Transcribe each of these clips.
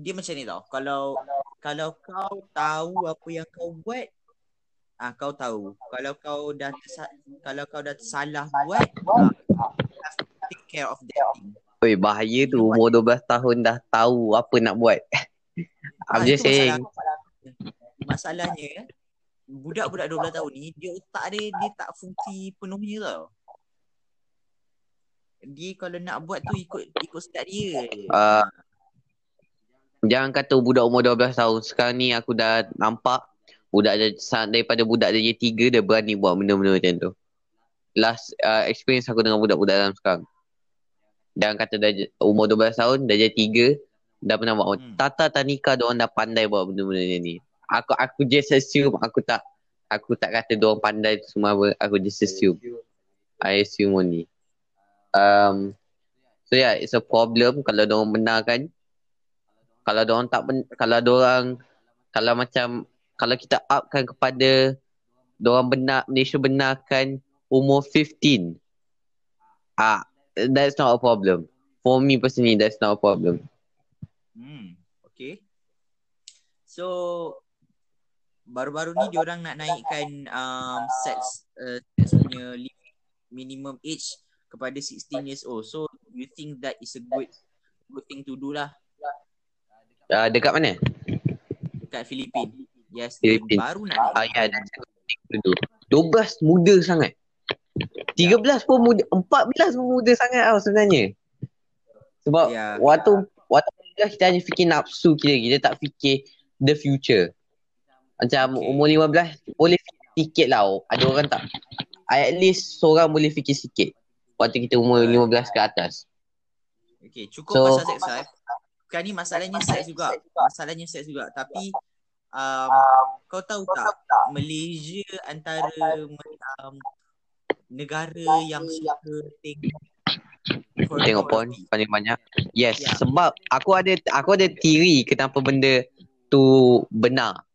dia macam ni tau. Kalau kalau kau tahu apa yang kau buat, ah kau tahu. Kalau kau dah tersa- kalau kau dah salah buat, ah, take care of that thing. Oi, bahaya tu umur 12 tahun dah tahu apa nak buat. I'm Ah, just itu saying. masalah. Masalahnya budak-budak 12 tahun ni dia otak dia dia tak fungsi penuhnya tau. Dia kalau nak buat tu ikut ikut start dia. Uh, jangan kata budak umur 12 tahun. Sekarang ni aku dah nampak budak sa- daripada budak dia tiga dia berani buat benda-benda macam tu. Last uh, experience aku dengan budak-budak dalam sekarang. Jangan kata dah umur 12 tahun, dah jadi tiga, dah pernah buat. Hmm. Tata Tanika dia orang dah pandai buat benda-benda macam ni. Aku aku just assume aku tak aku tak kata dia orang pandai semua apa. Aku just assume. I assume only. Um, so yeah, it's a problem kalau dia orang benarkan. Kalau dia orang tak kalau dia orang kalau macam kalau kita upkan kepada dia orang benar Malaysia benarkan umur 15. Ah, that's not a problem. For me personally, that's not a problem. Hmm, okay. So baru-baru ni diorang nak naikkan um, sex uh, punya minimum age kepada 16 years old. So you think that is a good good thing to do lah Uh, dekat mana? dekat Filipin. Yes, Philippines. baru nak Ah, ya, to do. 12 muda sangat. 13 pun muda, 14 pun muda sangat tau sebenarnya. Sebab Ya. waktu waktu muda kita hanya fikir nafsu kita, kita tak fikir the future. Macam Okay. umur 15 boleh fikir sikit lah. Ada orang tak. At least seorang boleh fikir sikit. Waktu kita umur 15 ke atas. Okay, cukup So- pasal sex life. Bukan ni masalahnya seks juga. Masalahnya seks juga. Tapi um, kau tahu tak Malaysia antara um, negara yang suka tengok Tengok pon pornography. paling banyak. Yes, Ya. sebab aku ada aku ada teori kenapa benda tu benar.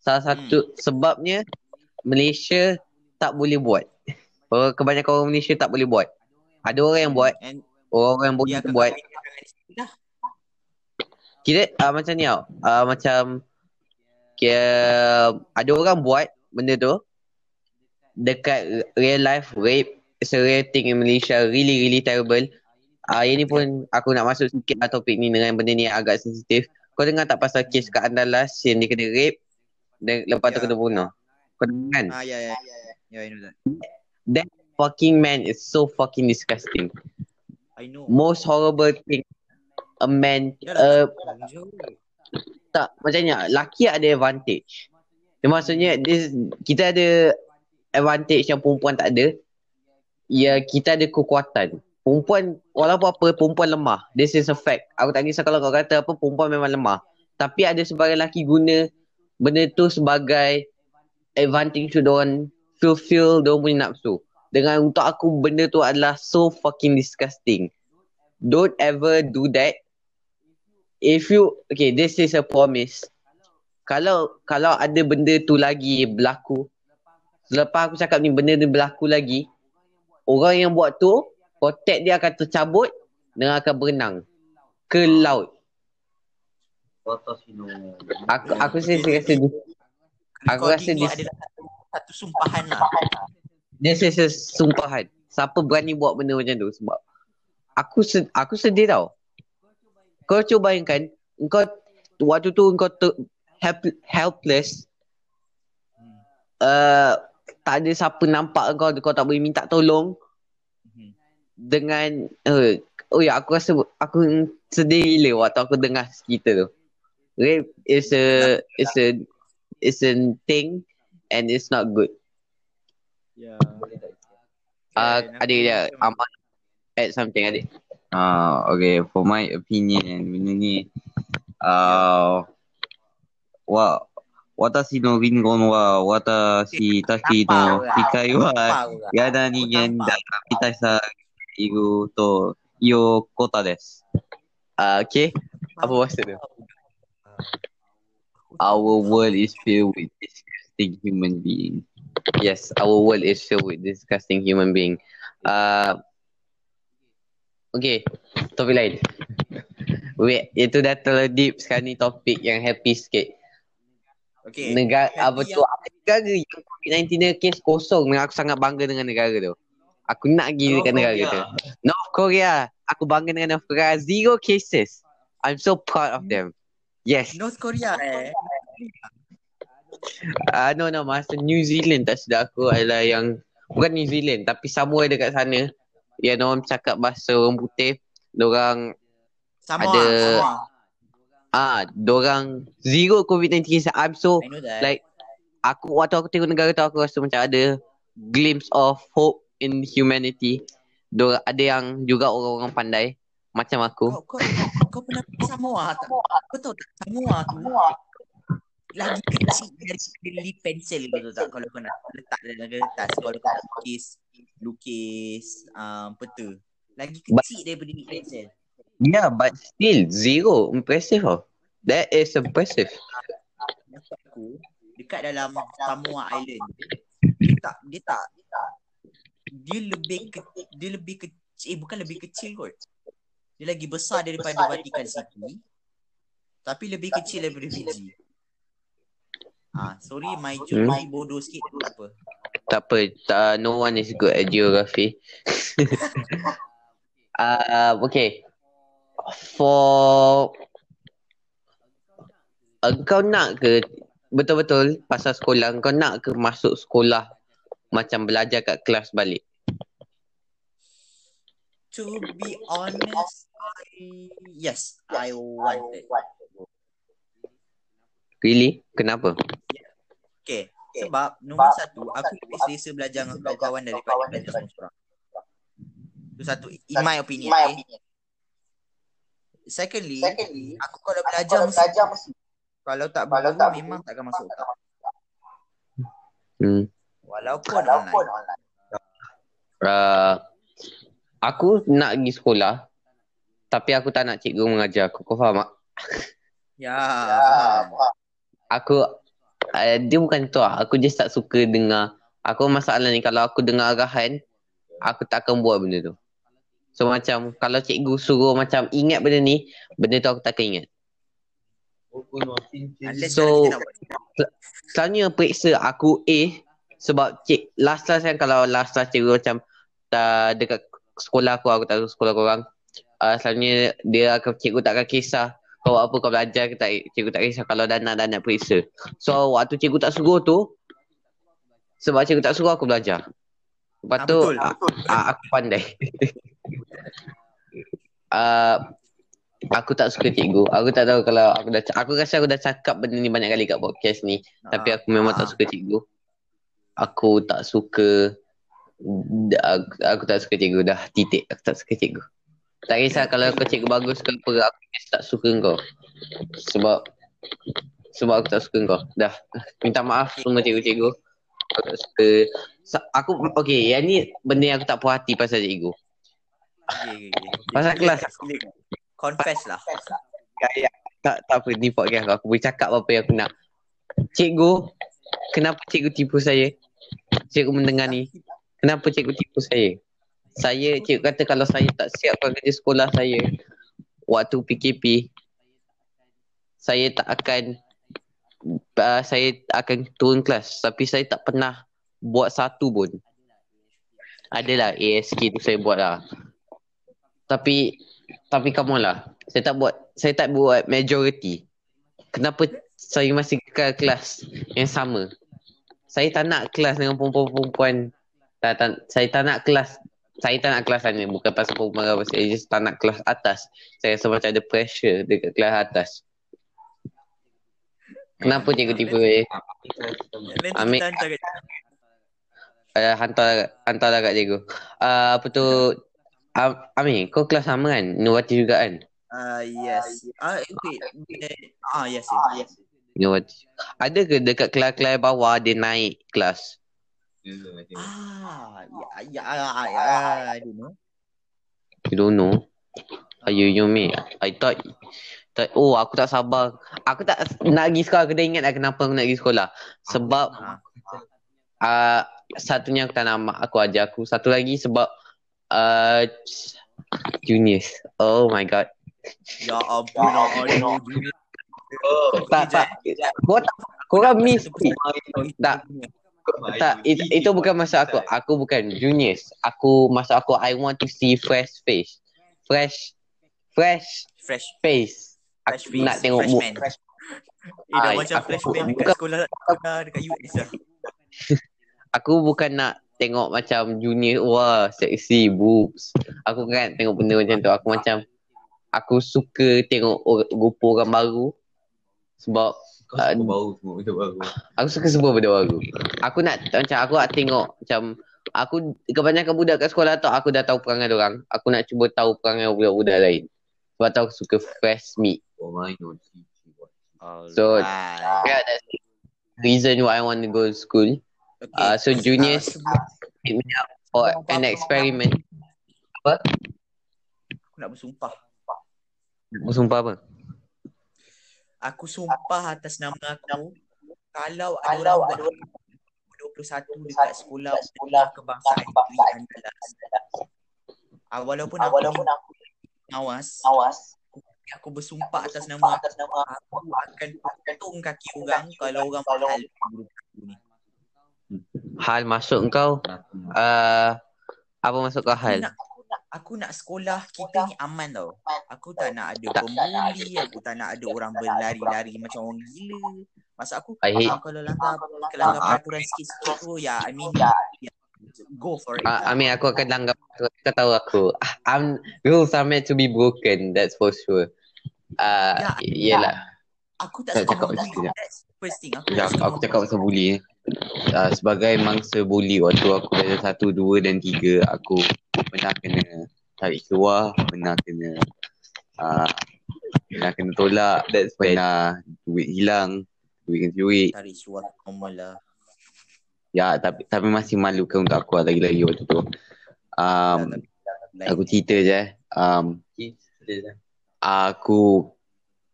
Salah satu sebabnya Malaysia tak boleh buat. Orang- Kebanyakan orang Malaysia tak boleh buat. Ada orang yang buat, And orang yang boleh akan buat. lah. Kira uh, macam ni tau. Uh, macam kira ada orang buat benda tu dekat real life rape a real thing in Malaysia really really terrible. Ah uh, ini pun aku nak masuk sikit lah topik ni dengan benda ni agak sensitif. Kau dengar tak pasal kes kat Andalas yang dia kena rape dan lepas tu Ya. kena bunuh. Kau dengar kan? Ah ya ya ya. Ya I know that. That fucking man is so fucking disgusting. I know. Most horrible thing a man uh, tak macamnya laki ada advantage. Dia maksudnya this, kita ada advantage yang perempuan tak ada. Ya kita ada kekuatan. Perempuan walaupun apa perempuan lemah. This is a fact. Aku tak kisah kalau kau kata apa perempuan memang lemah. Tapi ada sebagai lelaki guna benda tu sebagai advantage to diorang fulfill diorang punya nafsu. Dengan untuk aku benda tu adalah so fucking disgusting. Don't ever do that. If you okay, this is a promise. Kalau kalau ada benda tu lagi berlaku, selepas aku cakap ni benda ni berlaku lagi, orang yang buat tu, kotak dia akan tercabut dan akan berenang ke laut. Aku aku rasa rasa Aku rasa ni this- adalah satu, sumpahan lah. This is a sumpahan. Siapa berani buat benda macam tu sebab aku sed, aku sedih tau. Kau cuba bayangkan kau waktu tu kau ter, help, helpless Hmm. uh, tak ada siapa nampak kau kau tak boleh minta tolong Hmm. dengan uh, oh ya aku rasa aku sedih gila waktu aku dengar cerita tu. Rape is a is a is a thing and it's not good. Ya. Uh, adik dia Amal add something adik. Ah, okay. For my opinion kan, benda ni, uh, wa, watashi no ringon wa watashi tashi no hikai wa yada nigen da mitasa iru to iyo kota desu. Uh, okay. Apa maksud tu? Our world is filled with disgusting human beings. Yes, our world is filled with disgusting human being. Uh, okay, topik lain. Wait, itu dah terlalu deep sekarang ni topik yang happy sikit. Okay. Negara happy apa tu? Apa negara yang COVID-19 dia kes kosong dan aku sangat bangga dengan negara tu. Aku nak pergi North dekat negara Korea. tu. North Korea. Aku bangga dengan North Korea. Zero cases. I'm so proud of them. Yes. North Korea eh. Ah no no masa New Zealand tak sedar aku adalah yang bukan New Zealand tapi somewhere dekat sana yang orang cakap bahasa orang putih dorang Samoa. Ada- ah dorang zero COVID-19 case. I'm so like aku waktu aku tengok negara tu aku rasa macam ada glimpse of hope in humanity. Dorang ada yang juga orang-orang pandai macam aku. Kau, kau, kau pernah pergi Samoa tak? Kau tahu tak Samoa tu lagi kecil dari lip pencil kau tahu tak kalau kau nak letak dalam kertas kalau kau nak lukis lukis um, peta lagi kecil daripada lip pencil Yeah, but still zero. Impressive oh. That is impressive. Aku dekat dalam Samoa Island dia tak dia tak dia lebih ke, dia lebih kecil eh bukan lebih kecil kot dia lagi besar daripada Vatican City tapi lebih kecil daripada Fiji ah sorry my geography bodoh sikit tak apa Tak apa, tak, no one is good at geography. uh, okay. For engkau nak ke betul-betul pasal sekolah engkau nak ke masuk sekolah macam belajar kat kelas balik? to be honest I, yes I want it Really? Kenapa? Okay. Sebab nombor satu, aku lebih selesa belajar dengan kawan-kawan daripada belajar seorang-seorang. Itu satu, in my opinion. Okay? Secondly, aku kalau belajar mesti, kalau tak berguru memang takkan masuk otak. Hmm. Walaupun online. Uh, aku nak pergi sekolah tapi aku tak nak cikgu mengajar aku. Kau faham tak? Ya, faham. Aku uh, dia bukan tu lah. Aku just tak suka dengar. Aku masalah ni kalau aku dengar arahan aku tak akan buat benda tu. So macam kalau cikgu suruh macam ingat benda ni, benda tu aku tak akan ingat. So-. Selalunya periksa aku A sebab cik last last kan kalau last last cikgu macam tak dekat sekolah aku aku tak tahu sekolah korang uh, selalunya dia akan cikgu tak akan kisah kau apa kau belajar ke tak? Cikgu tak kisah kalau dah nak dah nak periksa. So waktu cikgu tak suruh tu sebab cikgu tak suruh aku belajar. Lepas Ah, tu betul. uh, uh, aku pandai. Uh, aku tak suka cikgu. Aku tak tahu kalau aku dah aku rasa aku dah cakap benda ni banyak kali kat podcast ni. Tapi aku memang tak suka cikgu. Aku tak suka aku, aku tak suka cikgu. Dah titik. Aku tak suka cikgu. Tak kisah kalau kau cikgu bagus ke apa aku just tak suka kau. Sebab sebab aku tak suka kau. Dah minta maaf semua cikgu-cikgu. Aku tak suka Sa- aku okey yang ni benda yang aku tak puas hati pasal cikgu. Okay, okay, okay. Pasal kelas. Confess lah. Ya, tak tak apa ni podcast aku. Aku boleh cakap apa yang aku nak. Cikgu, kenapa cikgu tipu saya? Cikgu mendengar ni. Kenapa cikgu tipu saya? Saya cikgu kata kalau saya tak siapkan kerja sekolah saya waktu PKP saya tak akan uh, saya akan turun kelas tapi saya tak pernah buat satu pun. Adalah ASK tu saya buat lah. Tapi tapi kamu lah. Saya tak buat saya tak buat majority. Kenapa saya masih ke kelas yang sama? Saya tak nak kelas dengan perempuan-perempuan. Tak, tak, saya tak nak kelas saya tak nak kelas sana bukan pasal perempuan apa saya just tak nak kelas atas. Saya rasa macam ada pressure dekat kelas atas. Kenapa cikgu tipu saya? Nanti Ambil- hantar Uh, hantar lah kat cikgu. Uh, apa tu uh, Ami, kau kelas sama kan? Nuwati juga kan? Ah yes. Ah wait. wait. Ah yes. yes. Nuwati. Ada ke dekat kelas-kelas bawah dia naik kelas? Ah ya ya ya, ya I don't know. You don't know. Are you you me? I thought tak, oh aku tak sabar. Aku tak nak pergi sekolah. Aku dah ingat dah kenapa aku nak pergi sekolah. Sebab Ah. uh, satunya aku tak nak aku ajar aku. Satu lagi sebab uh, juniors. Oh my god. Ya ampun, aduh. junior. Tak, tak. Kau tak, korang miss. Tak, tak, it, itu bukan masa aku. Aku bukan juniors. Aku, masa aku, I want to see fresh face. Fresh, fresh Fresh, face. fresh Aku face, nak tengok fresh mu. man. Eh, dah Ai, macam aku- flashman dekat bukan- sekolah, sekolah dekat US lah. Aku bukan nak tengok macam junior, wah, seksi, boobs. Aku kan tengok benda macam tu. Aku macam, aku suka tengok or- rupa orang baru. Sebab Kau Ah, suka bau semua benda baru. aku suka semua benda baru. Aku nak macam aku nak tengok macam aku kebanyakan budak kat sekolah tu aku dah tahu perangai orang. Aku nak cuba tahu perangai budak-budak lain. Sebab tu aku suka fresh meat. Oh my god. So, Alright. Yeah, that's the reason why I want to go to school. Okay. Uh, so juniors Ah, sebelum hit me up for an experiment. aku nak bersumpah. Mau sumpah apa? Aku sumpah atas nama aku kalau ada orang buat 21 dekat sekolah sekolah kebangsaan negeri Andalas. Ah, walaupun aku walaupun aku awas, awas aku bersumpah atas nama atas nama aku akan potong kaki orang kalau orang hal. Hal masuk kau. Uh, apa masuk kau Aku hal? nak, aku nak sekolah kita ni aman tau. Aku tak nak ada pembuli, aku tak nak ada orang berlari-lari macam orang gila. Masa aku ah, kalau langgar kelanggar peraturan sikit-sikit tu ya I mean ya, go for it. Uh, I mean aku akan langgar kau tahu aku. Ah, I'm rules are meant to be broken. That's for sure. Uh, Ya, yelah. Aku tak suka cakap sekejap. That's first thing. Aku, suka aku cakap pasal bully eh. Uh, sebagai mangsa bully waktu aku ada satu, dua dan tiga, aku pernah kena tarik keluar, pernah kena uh, pernah kena tolak, That's bad. pernah duit hilang, duit kena curi. Tarik suara normal lah. Ya, tapi tapi masih malukan untuk aku lah lagi-lagi waktu tu. Um, aku cerita je eh. Um, aku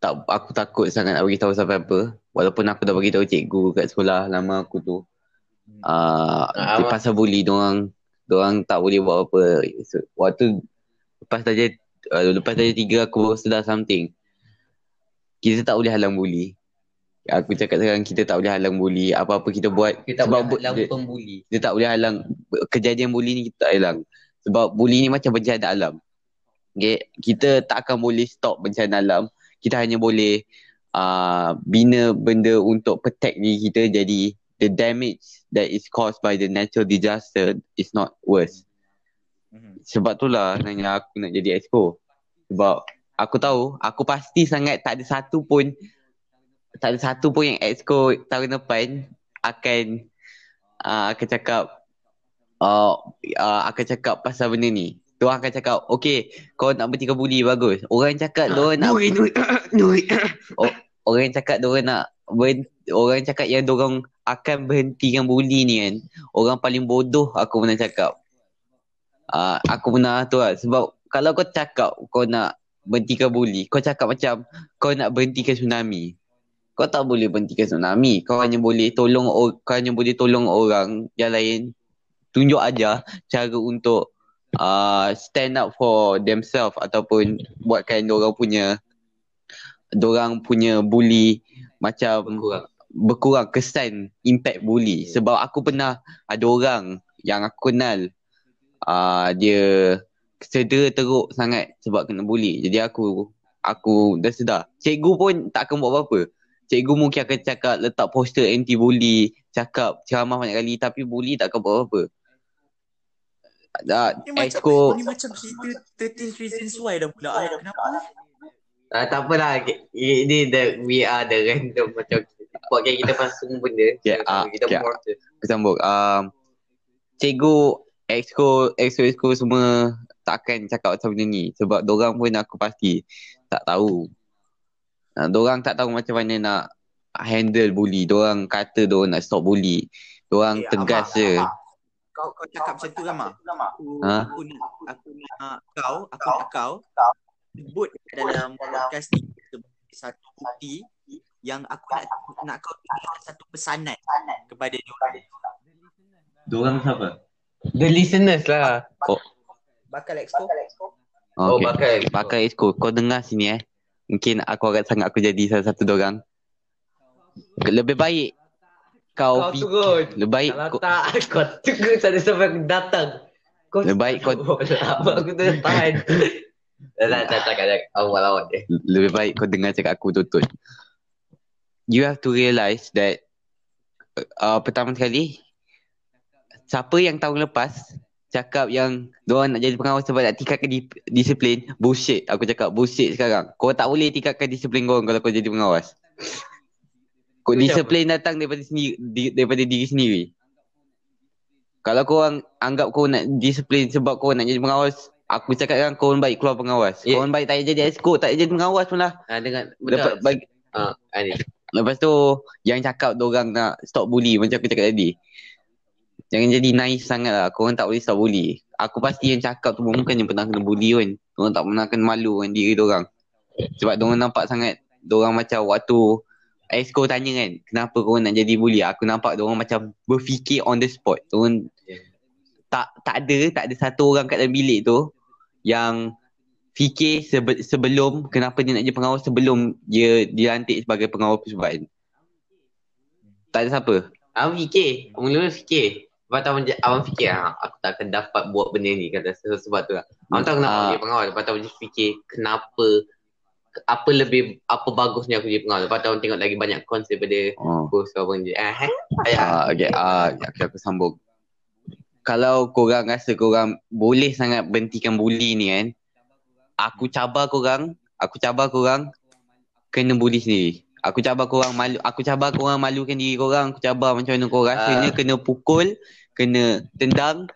tak aku takut sangat nak beritahu siapa-apa walaupun aku dah beritahu cikgu kat sekolah lama aku tu uh, Ah, pasal bully diorang diorang tak boleh buat apa. So, waktu lepas saja uh, lepas saja tiga aku baru sedar something. Kita tak boleh halang bully. Aku cakap sekarang kita tak boleh halang bully. Apa-apa kita buat sebab bu- dia- pembuli. kita tak boleh halang. Kejadian bully ni kita tak halang. Sebab bully ni macam bencana alam. Okay? kita tak akan boleh stop bencana alam. Kita hanya boleh uh, bina benda untuk protect diri kita. Jadi the damage that is caused by the natural disaster is not worse Mhm. sebab tu lah nanya aku nak jadi exco sebab aku tahu aku pasti sangat tak ada satu pun tak ada satu pun yang exco tahun depan akan uh, akan cakap uh, uh, akan cakap pasal benda ni tu akan cakap okay kau nak bertiga buli bagus orang cakap dia nak Nui, nui, nui. orang cakap dia nak ber, orang cakap yang dia orang akan berhentikan buli ni kan. Orang paling bodoh aku pernah cakap. Uh, aku pernah tu lah. Sebab kalau kau cakap kau nak berhentikan buli kau cakap macam kau nak berhentikan tsunami. Kau tak boleh berhentikan tsunami. Kau hanya boleh tolong or- kau hanya boleh tolong orang yang lain. Tunjuk aja cara untuk uh, stand up for themselves ataupun buatkan orang punya orang punya bully macam berkurang. Berkurang kesan impact bully sebab aku pernah ada orang yang aku kenal uh, dia cedera teruk sangat sebab kena bully jadi aku aku dah sedar cikgu pun tak akan buat apa-apa cikgu mungkin akan cakap letak poster anti bully cakap ceramah banyak kali tapi bully tak akan buat apa-apa uh, Ni macam, ni macam cerita 13 Reasons Why dah pula. Ah, Kenapa? Ah, tak apalah. Ini the, we are the random macam podcast kita pasal semua benda. Okay, So, ah, kita okay. more to Aku sambung. Um, cikgu, exco, exco, exco semua takkan cakap pasal benda ni. Sebab dorang pun aku pasti tak tahu. Uh, dorang tak tahu macam mana nak handle bully. Dorang kata dorang nak stop bully. Dorang Eh, tegas Amar, je. Amar. Kau kau cakap macam tu Rama. Aku, Ha? aku nak aku nak kau, aku nak kau sebut dalam podcast ni sebagai satu bukti yang aku nak nak kau tunjukkan satu pesanan kepada dia orang. Dorang siapa? The listeners lah. Bakal Exco. Oh, Okay. bakal. Bakal exco. Kau dengar sini eh. Mungkin aku agak sangat aku jadi salah satu orang. Lebih baik kau, Kau turun. lebih baik Kalau kau, tak, kau tunggu sampai sampai aku datang. Kau lebih baik kau Apa aku tu tahan. Dah dah dah tak ada awal awal dia. lebih baik kau dengar cakap aku betul. You have to realise that uh, pertama sekali siapa yang tahun lepas cakap yang diorang nak jadi pengawas sebab nak tingkatkan di, disiplin bullshit. Aku cakap bullshit sekarang. Kau tak boleh tingkatkan disiplin kau kalau kau jadi pengawas. Kau disiplin datang daripada sendiri di, daripada diri sendiri. Kalau kau orang anggap kau nak disiplin sebab kau nak jadi pengawas aku cakap kan kau baik keluar pengawas. Yeah. kau baik tak jadi esko tak jadi pengawas pun lah Ha dengan betul. bagi, Ah, ni. Lepas tu yang cakap orang nak stop bully macam aku cakap tadi. Jangan jadi naif sangat lah. Korang tak boleh stop bully. Aku pasti yang cakap tu bukan yang pernah kena bully kan. Diorang tak pernah kena malu dengan diri diorang. Sebab diorang nampak sangat diorang macam waktu Esko tanya kan, kenapa korang nak jadi bully? Aku nampak diorang macam berfikir on the spot. Diorang tak tak ada, tak ada satu orang kat dalam bilik tu yang fikir sebe- sebelum kenapa dia nak jadi pengawas sebelum dia dilantik sebagai pengawal percubaan. Tak ada siapa. Abang fikir, mula-mula fikir. Lepas tu abang, abang fikir, ah, aku tak akan dapat buat benda ni kata se- sebab tu lah. Abang tahu kenapa Ah. aku jadi pengawal. Lepas tu abang fikir, kenapa, apa lebih, apa bagusnya aku jadi pengawal. Lepas tu abang tengok lagi banyak kons daripada Oh. aku. So abang je, ah, eh. Ah, okay, ah, okay, aku sambung. Kalau korang rasa korang boleh sangat berhentikan bully ni kan, aku cabar korang, aku cabar korang kena bully sendiri. Aku cabar korang malu, aku cabar korang malukan diri korang, aku cabar macam mana korang rasanya Ah. kena pukul, kena tendang,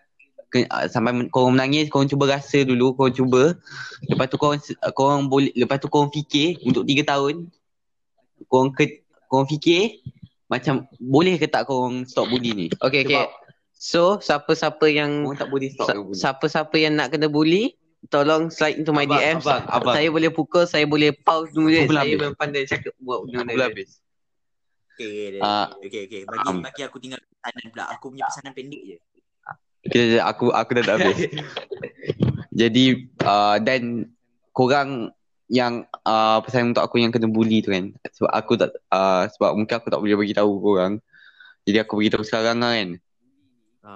kena, ah, sampai korang menangis, korang cuba rasa dulu, korang cuba. Lepas tu korang korang boleh, lepas tu korang fikir untuk 3 tahun, korang ke, korang fikir macam boleh ke tak korang stop bully ni? Okay, okay. Sebab- So, siapa-siapa yang Korang tak boleh stop sa- bully. siapa-siapa yang nak kena bully, tolong slide into my Abang, DM. abang, abang. Saya boleh pukul, saya boleh pause dulu Saya habis. memang pandai cakap buat benda Aku dah habis. Okay, Ah. okay, okay. Bagi, Um. bagi aku tinggal pesanan pula. Aku punya pesanan pendek je. Kita aku aku dah tak habis. Jadi uh, dan korang yang uh, pesan untuk aku yang kena bully tu kan. Sebab aku tak uh, sebab mungkin aku tak boleh bagi tahu korang. Jadi aku beritahu sekarang lah kan. Ha.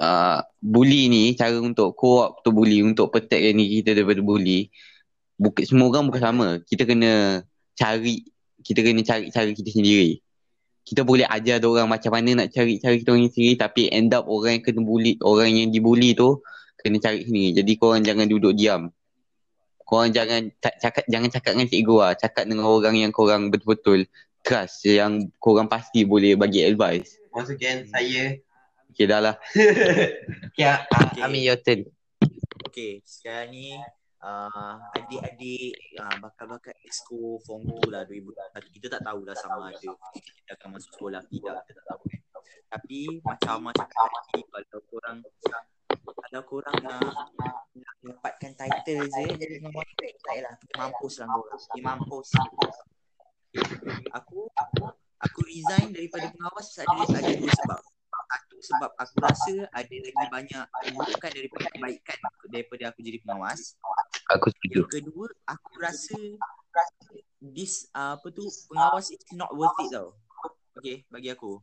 Uh, bully ni cara untuk co-op tu bully untuk protect diri kita daripada bully. Bukan semua orang bukan sama. Kita kena cari kita kena cari cara kita sendiri. Kita boleh ajar orang macam mana nak cari cara kita orang sendiri tapi end up orang yang kena bully, orang yang dibully tu kena cari sendiri. Jadi korang jangan duduk diam. Korang jangan ca- cakap jangan cakap dengan cikgu lah. Cakap dengan orang yang korang betul-betul trust yang korang pasti boleh bagi advice. Maksudkan saya Okay dah lah. Okay, ah, Okay. Amin your turn. Okay, sekarang ni uh, adik-adik uh, bakal-bakal exco form 2 lah 2021. Kita tak tahulah sama ada kita akan masuk sekolah tidak, kita tak tahu kan. Tapi macam macam tadi kalau korang kalau korang nak, nak dapatkan title je jadi memang tak payahlah mampus lah korang. Dia mampus. Aku aku aku resign daripada pengawas ada ada dua sebab. Sebab aku rasa ada lagi banyak keburukan daripada kebaikan daripada aku jadi pengawas. Aku setuju. Yang kedua, aku rasa this uh, apa tu pengawas is not worth it tau. Okay, bagi aku.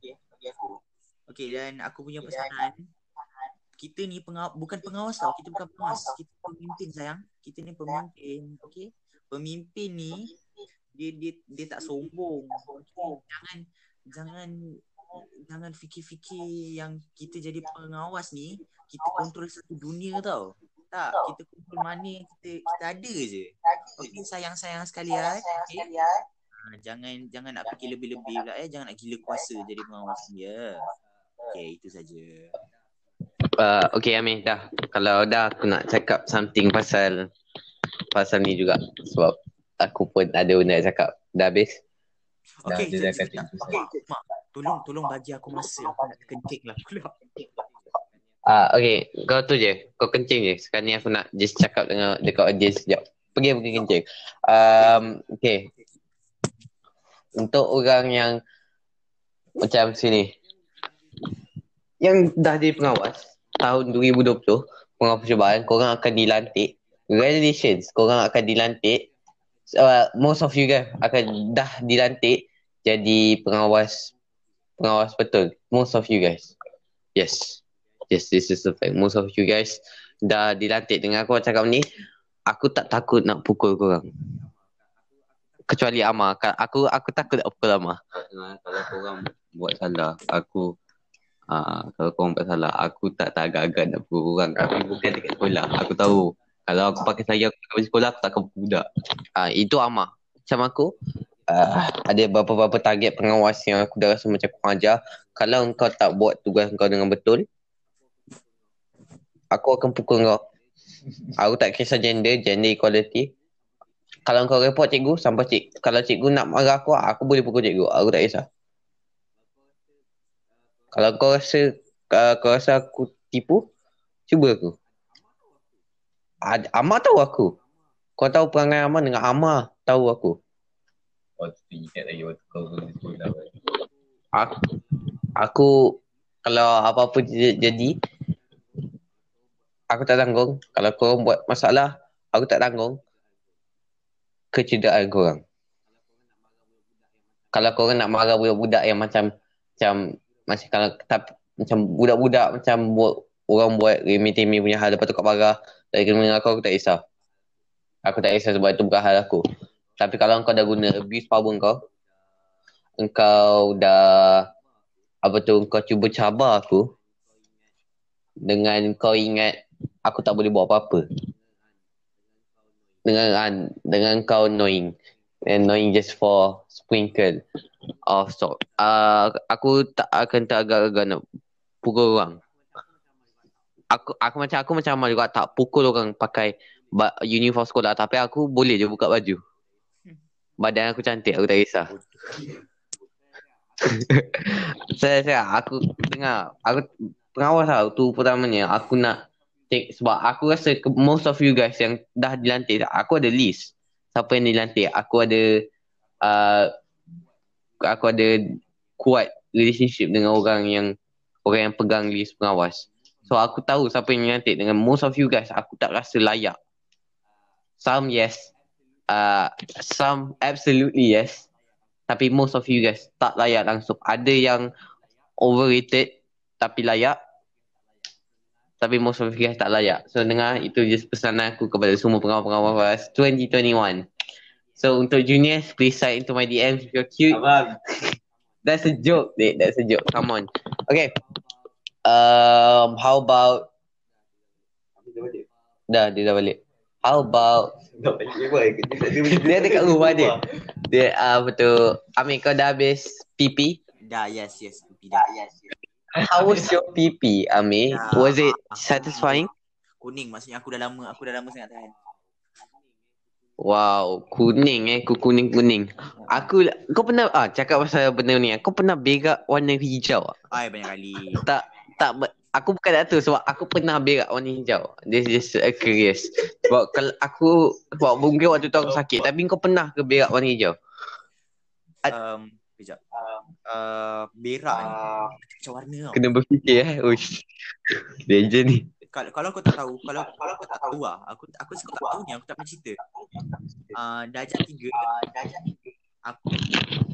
Okay, dan aku punya pesanan kita ni pengawas, bukan pengawas tau, kita bukan pengawas, kita pemimpin sayang. Kita ni pemimpin, okay? Pemimpin ni dia dia dia tak sombong. Okay? Jangan jangan jangan fikir-fikir yang kita jadi pengawas ni kita kontrol satu dunia tau. Tak, kita kontrol mana kita kita ada je. Okey sayang-sayang sekalian, okey. Ha, jangan jangan nak fikir lebih-lebih pula eh, jangan nak gila kuasa jadi pengawas dia. Okey, itu saja. Uh, okay Amin dah. Kalau dah aku nak cakap something pasal pasal ni juga sebab aku pun ada benda nak cakap. Dah habis? Dah, dia dah itu Okey, mak, tolong tolong bagi aku masa aku nak kencing lah pula. Ah okay, kau tu je. Kau kencing je. Sekarang ni aku nak just cakap dengan dekat audience sekejap. Pergi pergi kencing. Um, okay. Untuk orang yang macam sini. Yang dah jadi pengawas tahun 2020, pengawas percubaan, korang akan dilantik congratulations. Korang akan dilantik. Uh, most of you guys akan dah dilantik jadi pengawas pengawas betul. Most of you guys. Yes. Yes, this is the fact. Most of you guys dah dilantik dengan aku cakap ni. Aku tak takut nak pukul korang. Kecuali Amar. Ka- Aku aku takut nak pukul Amar. Kalau korang buat salah, aku Ah, kalau korang buat salah, aku tak tak agak-agak nak pukul korang. Tapi bukan dekat sekolah. Aku tahu. Kalau aku pakai saya aku pergi sekolah, aku takkan pukul budak. Ah itu Amar. Macam aku, uh, ada beberapa target pengawas yang aku dah rasa macam kurang ajar. Kalau engkau tak buat tugas engkau dengan betul, aku akan pukul kau. Aku tak kisah gender, gender equality. Kalau kau report cikgu, sampai cik. Kalau cikgu nak marah aku, aku boleh pukul cikgu. Aku tak kisah. Kalau kau rasa uh, kau rasa aku tipu, cuba aku. Ad, Amar tahu aku. Kau tahu perangai Amar dengan Amar tahu aku. Oh, tu ingat lagi waktu kau pergi sekolah. Aku, aku kalau apa-apa jadi aku tak tanggung. Kalau kau buat masalah, aku tak tanggung kecederaan korang. Kalau korang nak marah budak-budak yang macam macam macam kalau tak, macam budak-budak macam buat orang buat remeh-temeh punya hal lepas tu kat marah dari kena aku, aku tak kisah. Aku tak kisah sebab itu bukan hal aku. Tapi kalau kau dah guna abuse power kau, engkau dah apa tu kau cuba cabar aku dengan kau ingat aku tak boleh buat apa-apa. Dengan an- dengan kau knowing and knowing just for sprinkle of salt. Uh, aku tak akan tak agak-agak nak pukul orang. Aku aku macam aku macam juga tak pukul orang pakai uniform sekolah tapi aku boleh je buka baju. Badan aku cantik aku tak kisah. saya saya aku dengar aku pengawas tau tu pertamanya. Aku nak take sebab aku rasa most of you guys yang dah dilantik aku ada list siapa yang dilantik. Aku ada uh, aku ada kuat relationship dengan orang yang orang yang pegang list pengawas. So aku tahu siapa yang dilantik dengan most of you guys aku tak rasa layak. Some yes uh, some absolutely yes tapi most of you guys tak layak langsung. Ada yang overrated tapi layak. Tapi most of you guys tak layak. So dengar itu just pesanan aku kepada semua pengawal-pengawal 2021. So untuk juniors, please slide into my DMs if you're cute. Abang. That's a joke, Dek. That's a joke. Come on. Okay. Um, how about... Dah, dia dah balik. How about... dia dekat rumah dia. Dia, uh, betul. Amin, kau dah habis PP? Dah, yes, yes. Pipi dah. Yes, yes. How was your PP, Amin? Dah. Was it satisfying? Kuning maksudnya aku dah lama, aku dah lama sangat tahan. Wow, kuning eh, ku kuning kuning. Aku kau pernah ah cakap pasal benda ni. Kau pernah berak warna hijau tak? Ai banyak kali. Tak tak aku bukan nak tu sebab aku pernah berak warna hijau. This is a curious. Sebab kalau aku sebab mungkin waktu tu aku sakit tapi kau pernah ke berak warna hijau? Um, kejap. Uh, berak ni macam warna tau. Kena berfikir eh. Uish. Danger ni. Kalau kalau kau tak tahu, kalau kalau kau tak tahu lah, aku aku suka tak tahu ni, aku tak pernah cerita. Uh, darjah tiga, aku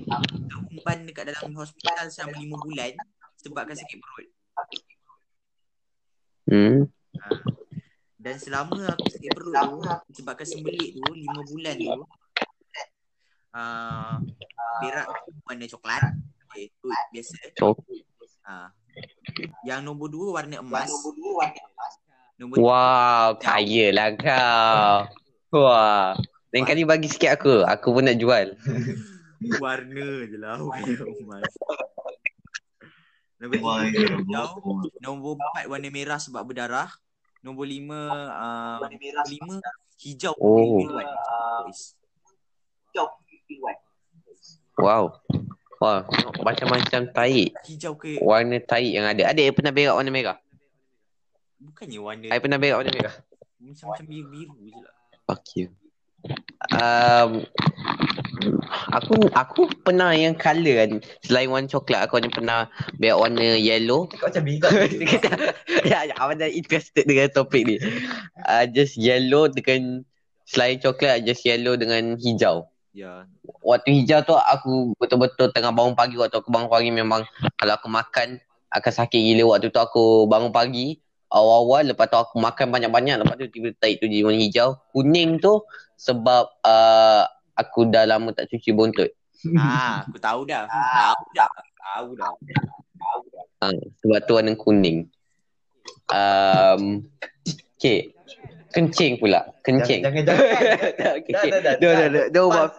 aku umpan dekat dalam hospital selama lima bulan sebabkan sakit perut. Hmm. Dan selama aku sakit perut tu, sebabkan sembelit tu, lima bulan tu, uh, berak tu warna coklat. Okay, tu biasa. Uh, yang nombor dua warna emas. Nombor tiga Wow, kaya lah kau. Wah. Lain kali bagi sikit aku. Aku pun nak jual. warna je lah warna emas. Nombor tiga hijau. Nombor empat warna merah sebab berdarah. Nombor lima uh, nombor lima hijau Oh. white. Boys. Wow. Wah, macam-macam taik. Hijau ke Warna taik yang ada. Ada yang pernah berak warna merah? bukannya warna Saya pernah berak warna merah. macam-macam biru-biru je lah. Fuck you. Um, aku aku pernah yang colour kan. Selain warna coklat aku hanya pernah biar warna yellow. Kau macam bingkak. ya ya aku dah interested dengan topik ni. Uh, just yellow dengan selain coklat just yellow dengan hijau. Ya. waktu hijau tu aku betul-betul tengah bangun pagi. Waktu aku bangun pagi memang kalau aku makan akan sakit gila. Waktu tu aku bangun pagi awal-awal lepas tu aku makan banyak-banyak. Lepas tu tiba-tiba tu jadi warna hijau. Kuning tu sebab uh, aku dah lama tak cuci buntut Ah, aku tahu dah. Tahu dah. Tahu dah. uh, sebab tu warna kuning um, okay kencing pula kencing Jangan, jangan, jangan. okay, Dah, okay. dah, dah. Dah, dah, dah.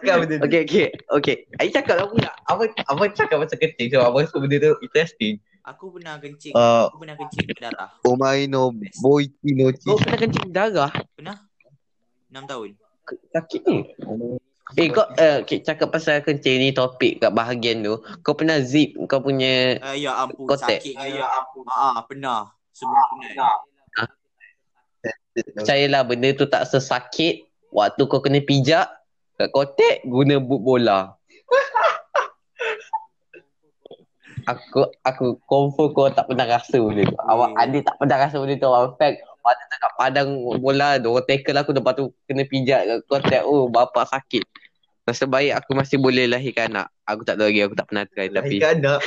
Dah, benda. Okay, okay, okay. Ayi cakap lah pula. Abang, abang cakap pasal kencing. So, abang rasa benda tu interesting. Aku pernah kencing. Uh, Aku pernah kencing berdarah. omae no boichi no Kau chi. pernah kencing darah? 6 tahun. Sakit ni. Eh, kau uh, okay, cakap pasal kencing ni topik kat bahagian tu. Kau pernah zip kau punya... Uh, ya ampun Kotek. sakitnya. Ya ampun. Ah, pernah. Sebelum penat. Percayalah benda tu tak sesakit waktu kau kena pijak kat kotek guna boot bola. aku aku confirm kau tak pernah rasa benda tu. Awak Hmm. adik tak pernah rasa benda tu. Awak fact waktu dekat padang bola dua tackle aku lepas tu kena pijak kat kotek. Oh bapak sakit. Rasa baik aku masih boleh lahirkan anak. Aku tak tahu lagi aku tak pernah try tapi Lahirkan anak.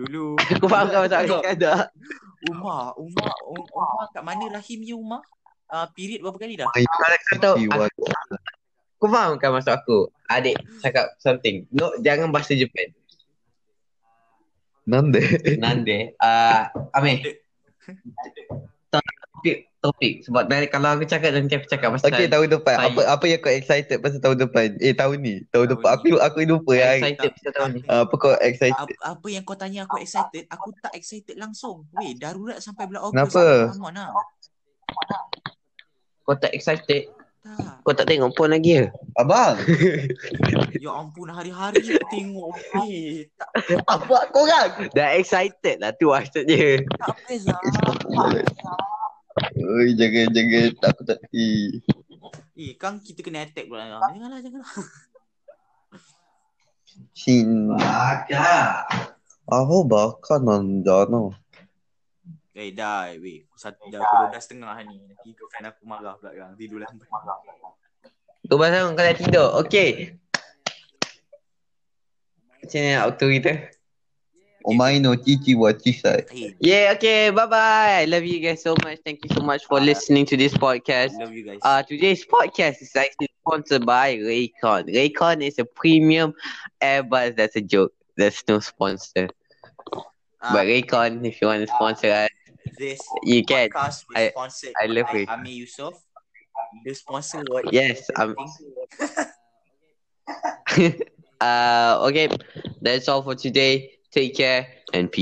Dulu. aku faham kau maksud aku. Lahirkan anak. Umar. Umar. Um- Umar kat mana rahimnya Umar? Uh, period berapa kali dah? Kau tahu aku, Kau faham kan maksud aku? Adik cakap something. No, jangan bahasa Japan. Nande. Nande. Uh, Amir. Topik, topik. Sebab dari kalau aku cakap nanti aku cakap pasal Okay, tahun depan. Saya- Apa apa yang kau excited pasal tahun depan? Eh, tahun ni. Tahun Tahun depan. ni. Aku aku lupa ya. excited pasal tahun ni. Apa kau excited? Apa, apa yang kau tanya aku excited, aku tak excited langsung. Weh, darurat sampai bulan Ogos. Kenapa? Lah. Kau tak excited? Tak. Kau tak tengok pun lagi ke? Abang. Ya ampun, hari-hari tengok. Eh, tak, Apa korang? Dah excited lah tu maksudnya. tak best lah. Oi, jangan jangan aku tak eh. Eh, kan kita kena attack pula. Janganlah, janganlah. Shin. Aho baka nanda no. Eh, dah. Weh, aku satu, dah pukul 12 setengah ni. Nanti girlfriend aku marah pula kan. Tidur lambat. Tu pasal kau dah tidur. Okay. Macam mana auto kita? Omae no chichi wa. Eh, Yeah, okay. Bye-bye. I love you guys so much. Thank you so much for listening to this podcast. love you guys. Uh, today's podcast is actually sponsored by Raycon. Raycon is a premium earbuds. That's a joke. There's no sponsor. Ah, But Raycon, if you want to sponsor us, this you can. podcast was I- sponsored I love by it. Ami Yusof. The sponsor what? Yes, um, uh, okay. That's all for today. Take care and peace.